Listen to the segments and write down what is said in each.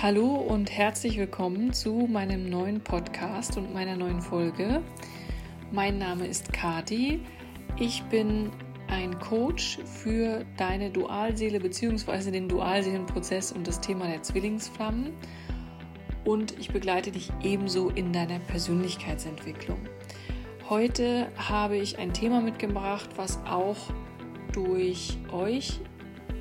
Hallo und herzlich willkommen zu meinem neuen Podcast und meiner neuen Folge. Mein Name ist Kati. Ich bin ein Coach für deine Dualseele bzw. den Dualseelenprozess und das Thema der Zwillingsflammen. Und ich begleite dich ebenso in deiner Persönlichkeitsentwicklung. Heute habe ich ein Thema mitgebracht, was auch durch euch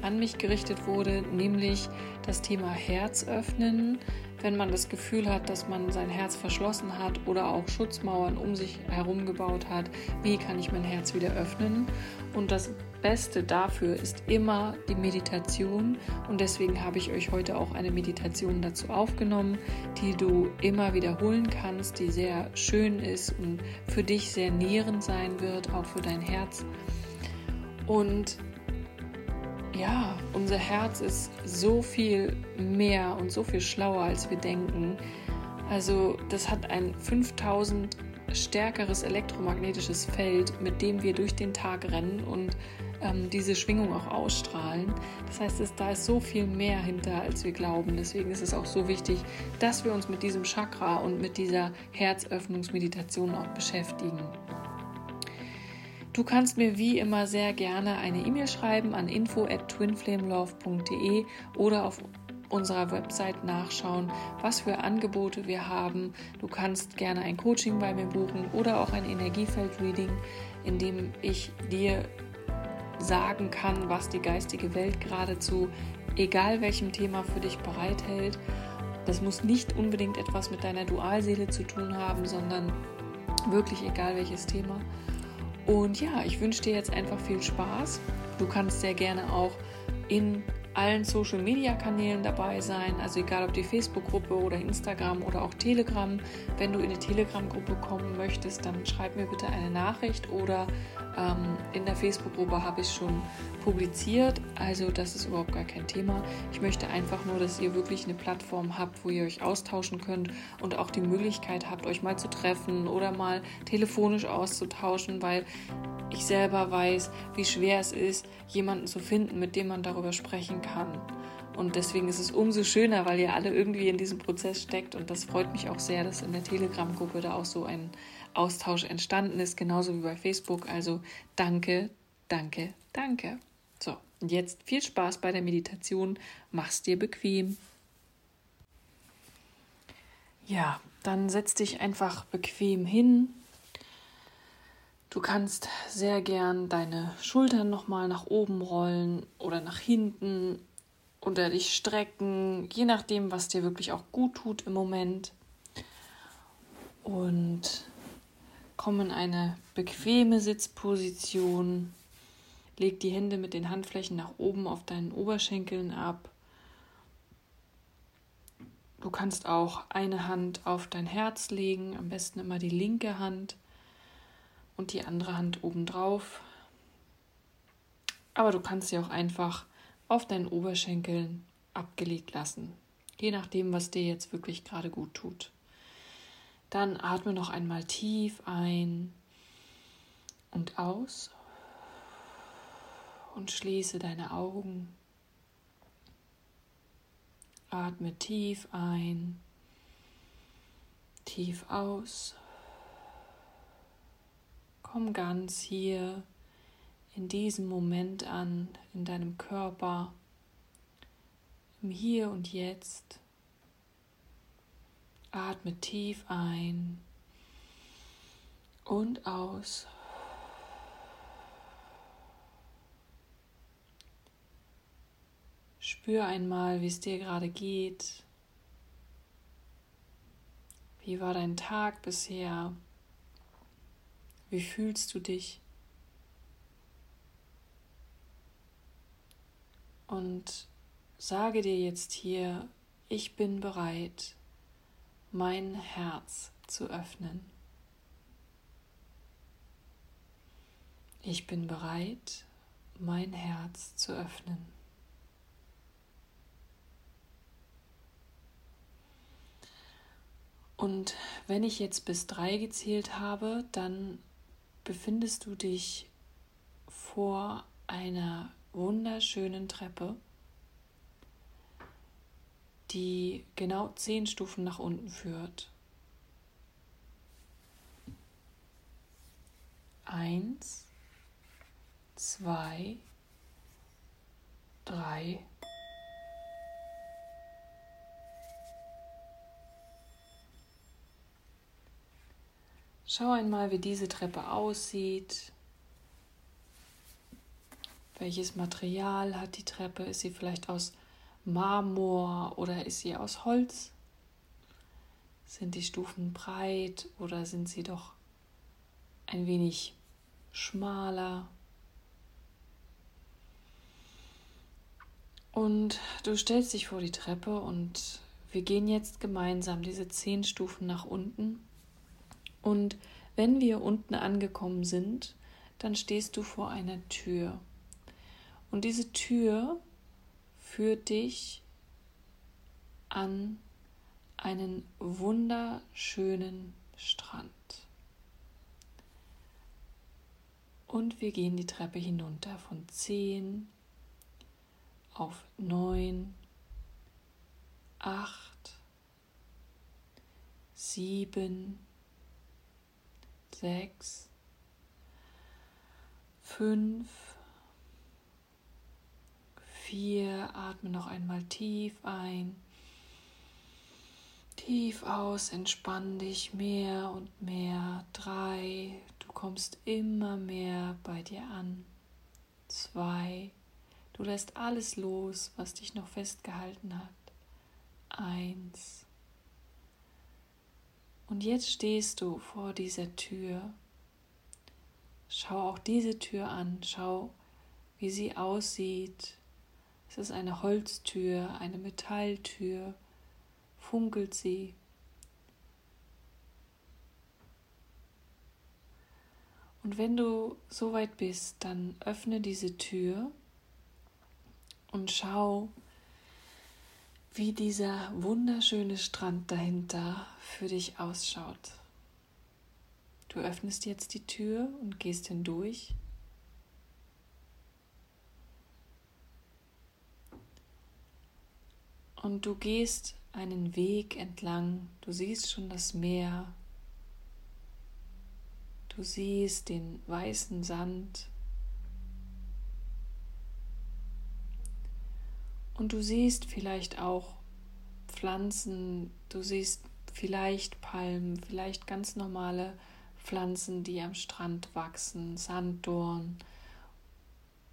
an mich gerichtet wurde, nämlich das Thema Herz öffnen, wenn man das Gefühl hat, dass man sein Herz verschlossen hat oder auch Schutzmauern um sich herum gebaut hat. Wie kann ich mein Herz wieder öffnen? Und das Beste dafür ist immer die Meditation und deswegen habe ich euch heute auch eine Meditation dazu aufgenommen, die du immer wiederholen kannst, die sehr schön ist und für dich sehr nährend sein wird, auch für dein Herz. Und ja, unser Herz ist so viel mehr und so viel schlauer, als wir denken. Also das hat ein 5000 stärkeres elektromagnetisches Feld, mit dem wir durch den Tag rennen und ähm, diese Schwingung auch ausstrahlen. Das heißt, es, da ist so viel mehr hinter, als wir glauben. Deswegen ist es auch so wichtig, dass wir uns mit diesem Chakra und mit dieser Herzöffnungsmeditation auch beschäftigen. Du kannst mir wie immer sehr gerne eine E-Mail schreiben an info at twinflamelove.de oder auf unserer Website nachschauen, was für Angebote wir haben. Du kannst gerne ein Coaching bei mir buchen oder auch ein Energiefeld-Reading, in dem ich dir sagen kann, was die geistige Welt geradezu, egal welchem Thema für dich bereithält. Das muss nicht unbedingt etwas mit deiner Dualseele zu tun haben, sondern wirklich egal welches Thema. Und ja, ich wünsche dir jetzt einfach viel Spaß. Du kannst sehr gerne auch in allen Social Media Kanälen dabei sein, also egal ob die Facebook-Gruppe oder Instagram oder auch Telegram. Wenn du in die Telegram-Gruppe kommen möchtest, dann schreib mir bitte eine Nachricht oder ähm, in der Facebook-Gruppe habe ich schon publiziert, also das ist überhaupt gar kein Thema. Ich möchte einfach nur, dass ihr wirklich eine Plattform habt, wo ihr euch austauschen könnt und auch die Möglichkeit habt, euch mal zu treffen oder mal telefonisch auszutauschen, weil ich selber weiß, wie schwer es ist, jemanden zu finden, mit dem man darüber sprechen kann. Und deswegen ist es umso schöner, weil ihr alle irgendwie in diesem Prozess steckt. Und das freut mich auch sehr, dass in der Telegram-Gruppe da auch so ein Austausch entstanden ist, genauso wie bei Facebook. Also danke, danke, danke. So, und jetzt viel Spaß bei der Meditation. Mach's dir bequem. Ja, dann setz dich einfach bequem hin, Du kannst sehr gern deine Schultern nochmal nach oben rollen oder nach hinten oder dich strecken, je nachdem, was dir wirklich auch gut tut im Moment. Und komm in eine bequeme Sitzposition. Leg die Hände mit den Handflächen nach oben auf deinen Oberschenkeln ab. Du kannst auch eine Hand auf dein Herz legen, am besten immer die linke Hand und die andere Hand obendrauf. Aber du kannst sie auch einfach auf deinen Oberschenkeln abgelegt lassen, je nachdem, was dir jetzt wirklich gerade gut tut. Dann atme noch einmal tief ein und aus und schließe deine Augen. Atme tief ein, tief aus Komm ganz hier in diesem Moment an, in deinem Körper, im Hier und Jetzt. Atme tief ein und aus. Spür einmal, wie es dir gerade geht. Wie war dein Tag bisher? Wie fühlst du dich? Und sage dir jetzt hier, ich bin bereit, mein Herz zu öffnen. Ich bin bereit, mein Herz zu öffnen. Und wenn ich jetzt bis drei gezählt habe, dann befindest du dich vor einer wunderschönen Treppe. Die genau zehn Stufen nach unten führt. Eins, zwei, drei, Schau einmal, wie diese Treppe aussieht. Welches Material hat die Treppe? Ist sie vielleicht aus Marmor oder ist sie aus Holz? Sind die Stufen breit oder sind sie doch ein wenig schmaler? Und du stellst dich vor die Treppe und wir gehen jetzt gemeinsam diese zehn Stufen nach unten. Und wenn wir unten angekommen sind, dann stehst du vor einer Tür. Und diese Tür führt dich an einen wunderschönen Strand. Und wir gehen die Treppe hinunter von 10 auf 9, 8, 7, 6, 5, 4. Atme noch einmal tief ein. Tief aus, entspann dich mehr und mehr. 3. Du kommst immer mehr bei dir an. 2. Du lässt alles los, was dich noch festgehalten hat. 1. Und jetzt stehst du vor dieser Tür. Schau auch diese Tür an. Schau, wie sie aussieht. Es ist eine Holztür, eine Metalltür. Funkelt sie. Und wenn du so weit bist, dann öffne diese Tür und schau, wie dieser wunderschöne Strand dahinter für dich ausschaut. Du öffnest jetzt die Tür und gehst hindurch. Und du gehst einen Weg entlang, du siehst schon das Meer, du siehst den weißen Sand. Und du siehst vielleicht auch Pflanzen, du siehst vielleicht Palmen, vielleicht ganz normale Pflanzen, die am Strand wachsen, Sanddorn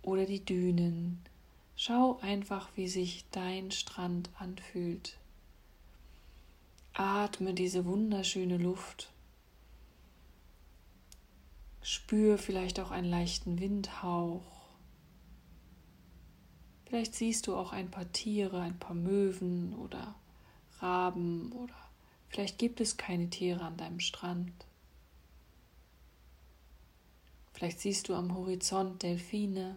oder die Dünen. Schau einfach, wie sich dein Strand anfühlt. Atme diese wunderschöne Luft. Spür vielleicht auch einen leichten Windhauch. Vielleicht siehst du auch ein paar Tiere, ein paar Möwen oder Raben oder vielleicht gibt es keine Tiere an deinem Strand. Vielleicht siehst du am Horizont Delfine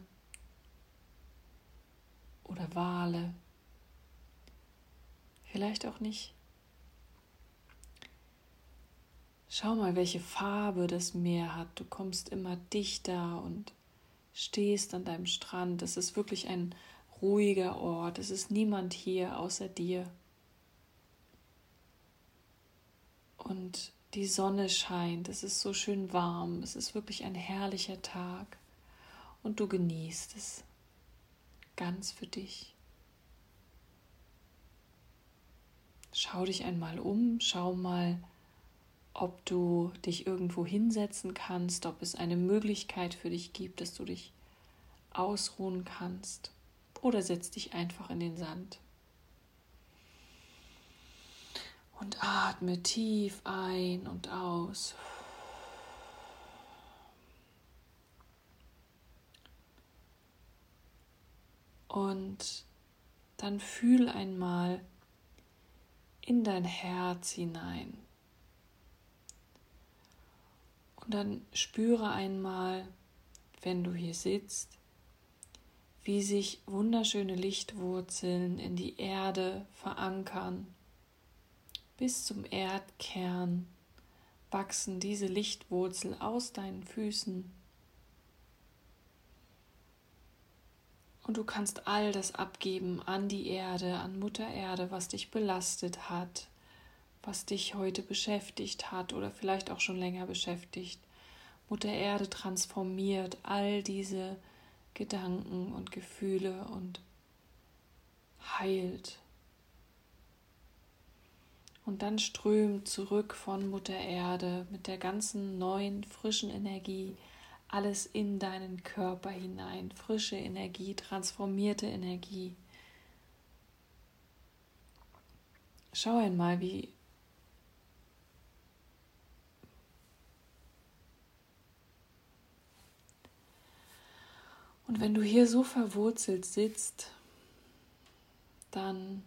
oder Wale. Vielleicht auch nicht. Schau mal, welche Farbe das Meer hat. Du kommst immer dichter und stehst an deinem Strand. Es ist wirklich ein ruhiger Ort. Es ist niemand hier außer dir. Und die Sonne scheint. Es ist so schön warm. Es ist wirklich ein herrlicher Tag. Und du genießt es ganz für dich. Schau dich einmal um, schau mal, ob du dich irgendwo hinsetzen kannst, ob es eine Möglichkeit für dich gibt, dass du dich ausruhen kannst oder setz dich einfach in den Sand. Und atme tief ein und aus. Und dann fühl einmal in dein Herz hinein. Und dann spüre einmal, wenn du hier sitzt, wie sich wunderschöne Lichtwurzeln in die Erde verankern. Bis zum Erdkern wachsen diese Lichtwurzeln aus deinen Füßen. Und du kannst all das abgeben an die Erde, an Mutter Erde, was dich belastet hat, was dich heute beschäftigt hat oder vielleicht auch schon länger beschäftigt. Mutter Erde transformiert all diese Gedanken und Gefühle und heilt. Und dann strömt zurück von Mutter Erde mit der ganzen neuen, frischen Energie alles in deinen Körper hinein. Frische Energie, transformierte Energie. Schau einmal, wie Und wenn du hier so verwurzelt sitzt, dann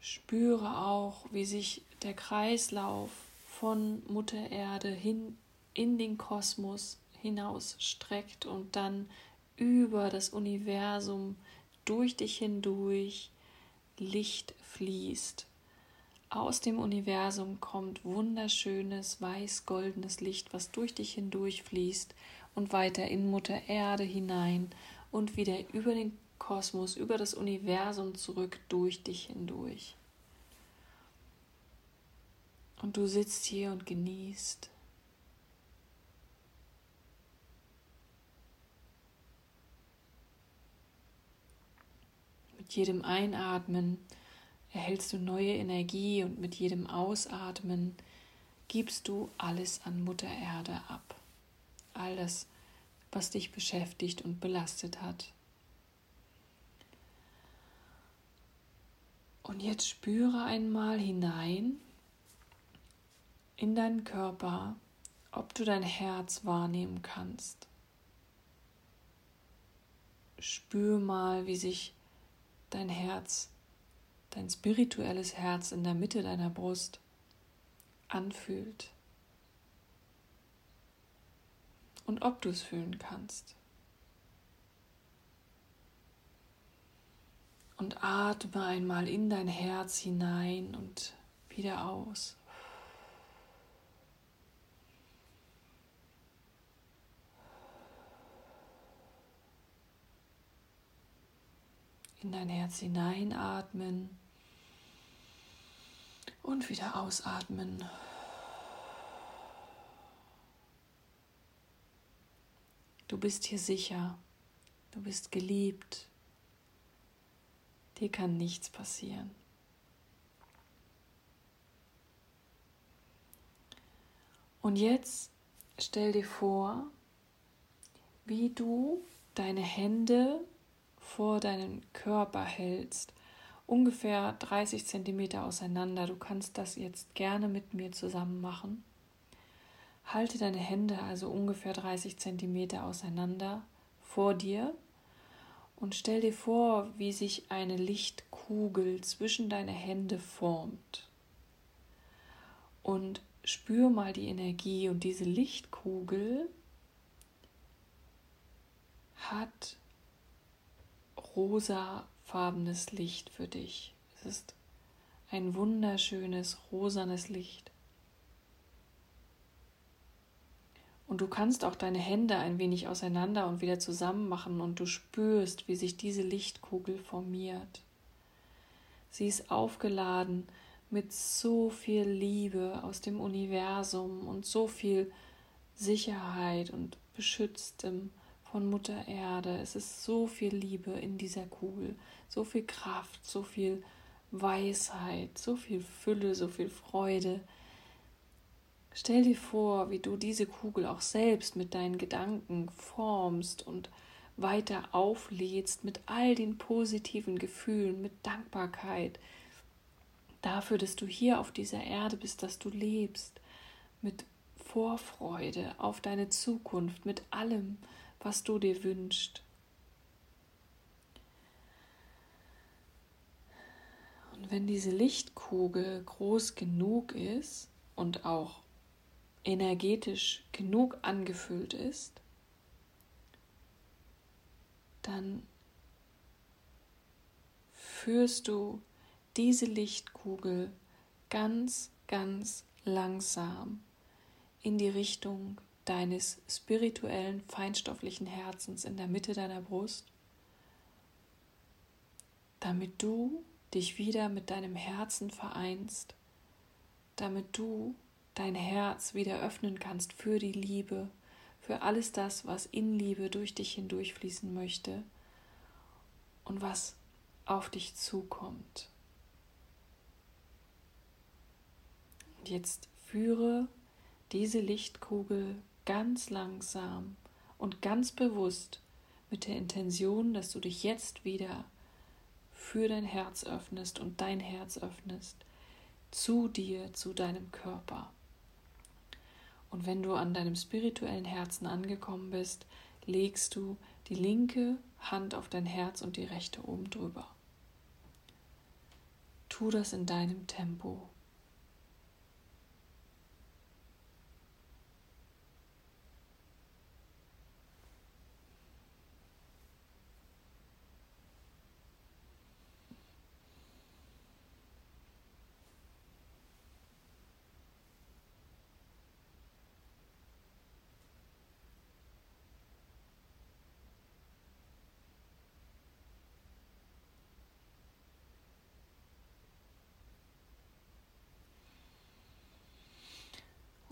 spüre auch, wie sich der Kreislauf von Mutter Erde hin in den Kosmos hinaus streckt und dann über das Universum durch dich hindurch Licht fließt. Aus dem Universum kommt wunderschönes weiß-goldenes Licht, was durch dich hindurch fließt und weiter in Mutter Erde hinein und wieder über den Kosmos, über das Universum zurück durch dich hindurch. Und du sitzt hier und genießt. Mit jedem Einatmen erhältst du neue Energie und mit jedem Ausatmen gibst du alles an Mutter Erde ab all das, was dich beschäftigt und belastet hat. Und jetzt spüre einmal hinein in deinen Körper, ob du dein Herz wahrnehmen kannst. Spür mal, wie sich dein Herz, dein spirituelles Herz in der Mitte deiner Brust anfühlt. und ob du es fühlen kannst. Und atme einmal in dein Herz hinein und wieder aus. In dein Herz hineinatmen und wieder ausatmen. Du bist hier sicher. Du bist geliebt. Dir kann nichts passieren. Und jetzt stell dir vor, wie du deine Hände vor deinen Körper hältst, ungefähr 30 Zentimeter auseinander. Du kannst das jetzt gerne mit mir zusammen machen. Halte deine Hände also ungefähr 30 cm auseinander vor dir und stell dir vor, wie sich eine Lichtkugel zwischen deine Hände formt. Und spür mal die Energie und diese Lichtkugel hat rosafarbenes Licht für dich. Es ist ein wunderschönes rosanes Licht. Und du kannst auch deine Hände ein wenig auseinander und wieder zusammen machen und du spürst, wie sich diese Lichtkugel formiert. Sie ist aufgeladen mit so viel Liebe aus dem Universum und so viel Sicherheit und Beschütztem von Mutter Erde. Es ist so viel Liebe in dieser Kugel, so viel Kraft, so viel Weisheit, so viel Fülle, so viel Freude. Stell dir vor, wie du diese Kugel auch selbst mit deinen Gedanken formst und weiter auflädst mit all den positiven Gefühlen, mit Dankbarkeit dafür, dass du hier auf dieser Erde bist, dass du lebst, mit Vorfreude auf deine Zukunft, mit allem, was du dir wünschst. Und wenn diese Lichtkugel groß genug ist und auch energetisch genug angefüllt ist, dann führst du diese Lichtkugel ganz, ganz langsam in die Richtung deines spirituellen, feinstofflichen Herzens in der Mitte deiner Brust, damit du dich wieder mit deinem Herzen vereinst, damit du dein Herz wieder öffnen kannst für die Liebe, für alles das, was in Liebe durch dich hindurchfließen möchte und was auf dich zukommt. Und jetzt führe diese Lichtkugel ganz langsam und ganz bewusst mit der Intention, dass du dich jetzt wieder für dein Herz öffnest und dein Herz öffnest zu dir, zu deinem Körper. Und wenn du an deinem spirituellen Herzen angekommen bist, legst du die linke Hand auf dein Herz und die rechte oben drüber. Tu das in deinem Tempo.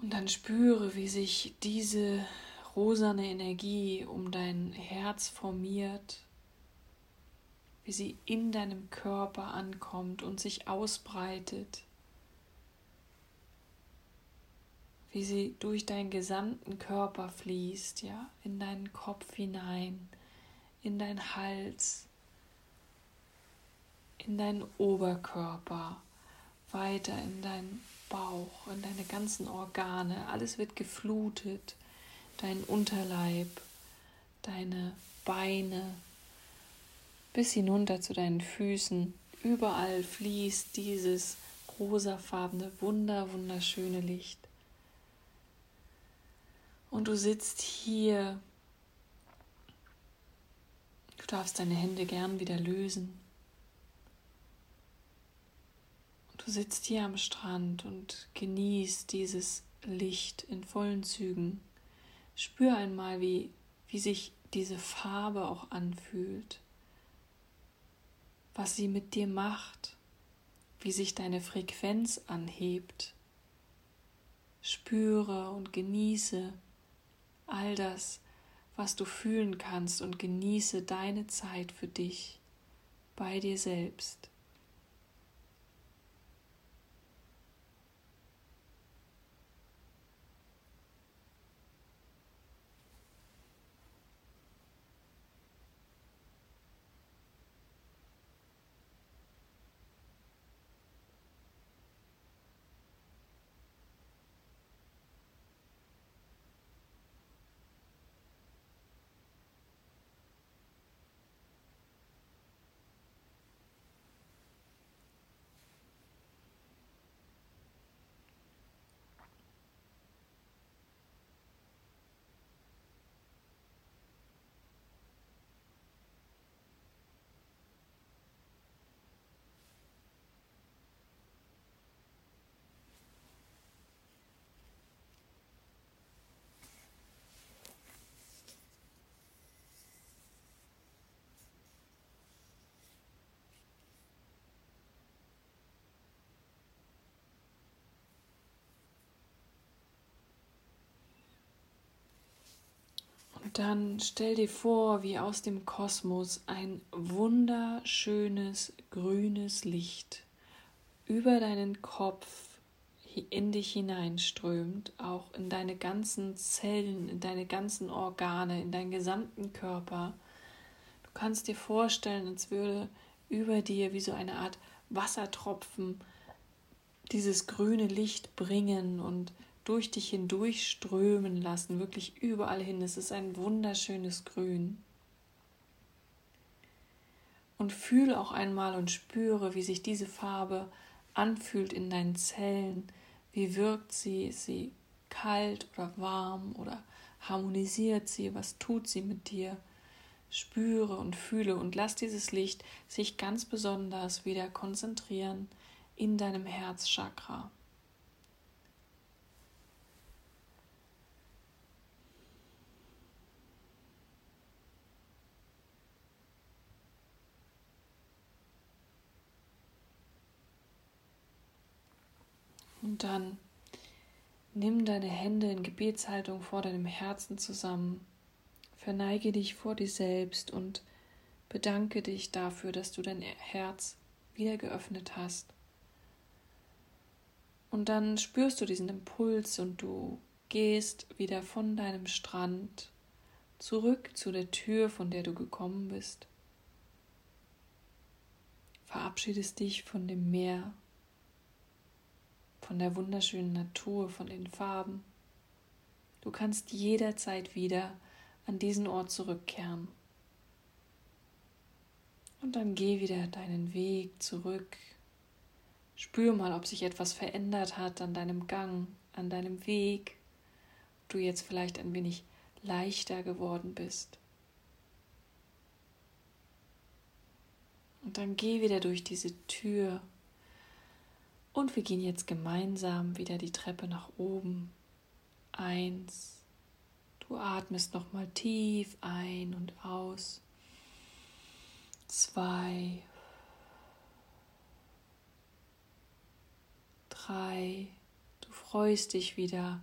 Und dann spüre, wie sich diese rosane Energie um dein Herz formiert, wie sie in deinem Körper ankommt und sich ausbreitet, wie sie durch deinen gesamten Körper fließt, ja, in deinen Kopf hinein, in deinen Hals, in deinen Oberkörper, weiter in deinen Bauch, in deine ganzen Organe. Alles wird geflutet. Dein Unterleib, deine Beine, bis hinunter zu deinen Füßen. Überall fließt dieses rosafarbene, wunder, wunderschöne Licht. Und du sitzt hier. Du darfst deine Hände gern wieder lösen. Du sitzt hier am Strand und genießt dieses Licht in vollen Zügen. Spür einmal, wie, wie sich diese Farbe auch anfühlt, was sie mit dir macht, wie sich deine Frequenz anhebt. Spüre und genieße all das, was du fühlen kannst und genieße deine Zeit für dich bei dir selbst. Dann stell dir vor, wie aus dem Kosmos ein wunderschönes grünes Licht über deinen Kopf in dich hineinströmt, auch in deine ganzen Zellen, in deine ganzen Organe, in deinen gesamten Körper. Du kannst dir vorstellen, als würde über dir wie so eine Art Wassertropfen dieses grüne Licht bringen und durch dich hindurch strömen lassen, wirklich überall hin. Es ist ein wunderschönes Grün. Und fühle auch einmal und spüre, wie sich diese Farbe anfühlt in deinen Zellen. Wie wirkt sie? Ist sie kalt oder warm oder harmonisiert sie? Was tut sie mit dir? Spüre und fühle und lass dieses Licht sich ganz besonders wieder konzentrieren in deinem Herzchakra. Dann nimm deine Hände in Gebetshaltung vor deinem Herzen zusammen, verneige dich vor dir selbst und bedanke dich dafür, dass du dein Herz wieder geöffnet hast. Und dann spürst du diesen Impuls und du gehst wieder von deinem Strand zurück zu der Tür, von der du gekommen bist. Verabschiedest dich von dem Meer, von der wunderschönen Natur, von den Farben. Du kannst jederzeit wieder an diesen Ort zurückkehren. Und dann geh wieder deinen Weg zurück. Spür mal, ob sich etwas verändert hat an deinem Gang, an deinem Weg. Du jetzt vielleicht ein wenig leichter geworden bist. Und dann geh wieder durch diese Tür. Und wir gehen jetzt gemeinsam wieder die Treppe nach oben. Eins. Du atmest nochmal tief ein und aus. Zwei. Drei. Du freust dich wieder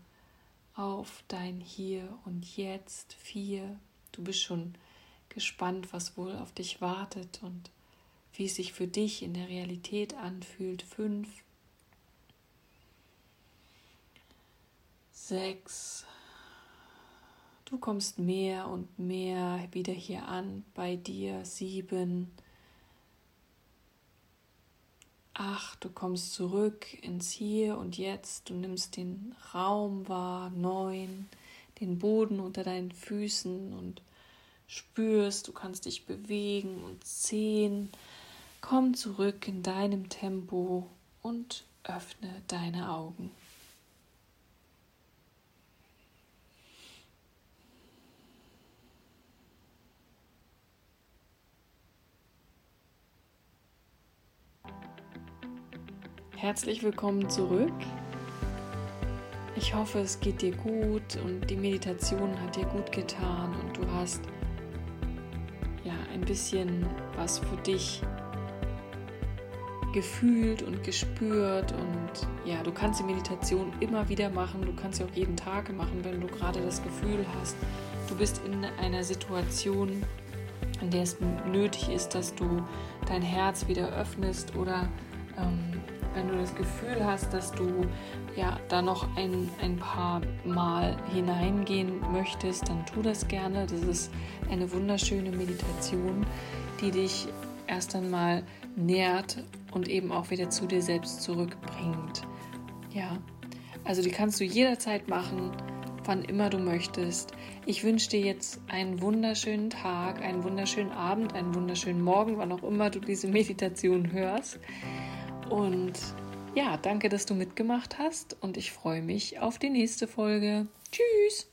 auf dein Hier und Jetzt. Vier, du bist schon gespannt, was wohl auf dich wartet und wie es sich für dich in der Realität anfühlt. Fünf, sechs, du kommst mehr und mehr wieder hier an bei dir. Sieben, Ach, du kommst zurück ins Hier und Jetzt, du nimmst den Raum wahr, neun, den Boden unter deinen Füßen und spürst, du kannst dich bewegen und zehn, komm zurück in deinem Tempo und öffne deine Augen. Herzlich willkommen zurück. Ich hoffe, es geht dir gut und die Meditation hat dir gut getan und du hast ja ein bisschen was für dich gefühlt und gespürt und ja, du kannst die Meditation immer wieder machen, du kannst sie auch jeden Tag machen, wenn du gerade das Gefühl hast, du bist in einer Situation, in der es nötig ist, dass du dein Herz wieder öffnest oder ähm, wenn du das Gefühl hast, dass du ja da noch ein, ein paar Mal hineingehen möchtest, dann tu das gerne. Das ist eine wunderschöne Meditation, die dich erst einmal nährt und eben auch wieder zu dir selbst zurückbringt. Ja, also die kannst du jederzeit machen, wann immer du möchtest. Ich wünsche dir jetzt einen wunderschönen Tag, einen wunderschönen Abend, einen wunderschönen Morgen, wann auch immer du diese Meditation hörst. Und ja, danke, dass du mitgemacht hast und ich freue mich auf die nächste Folge. Tschüss!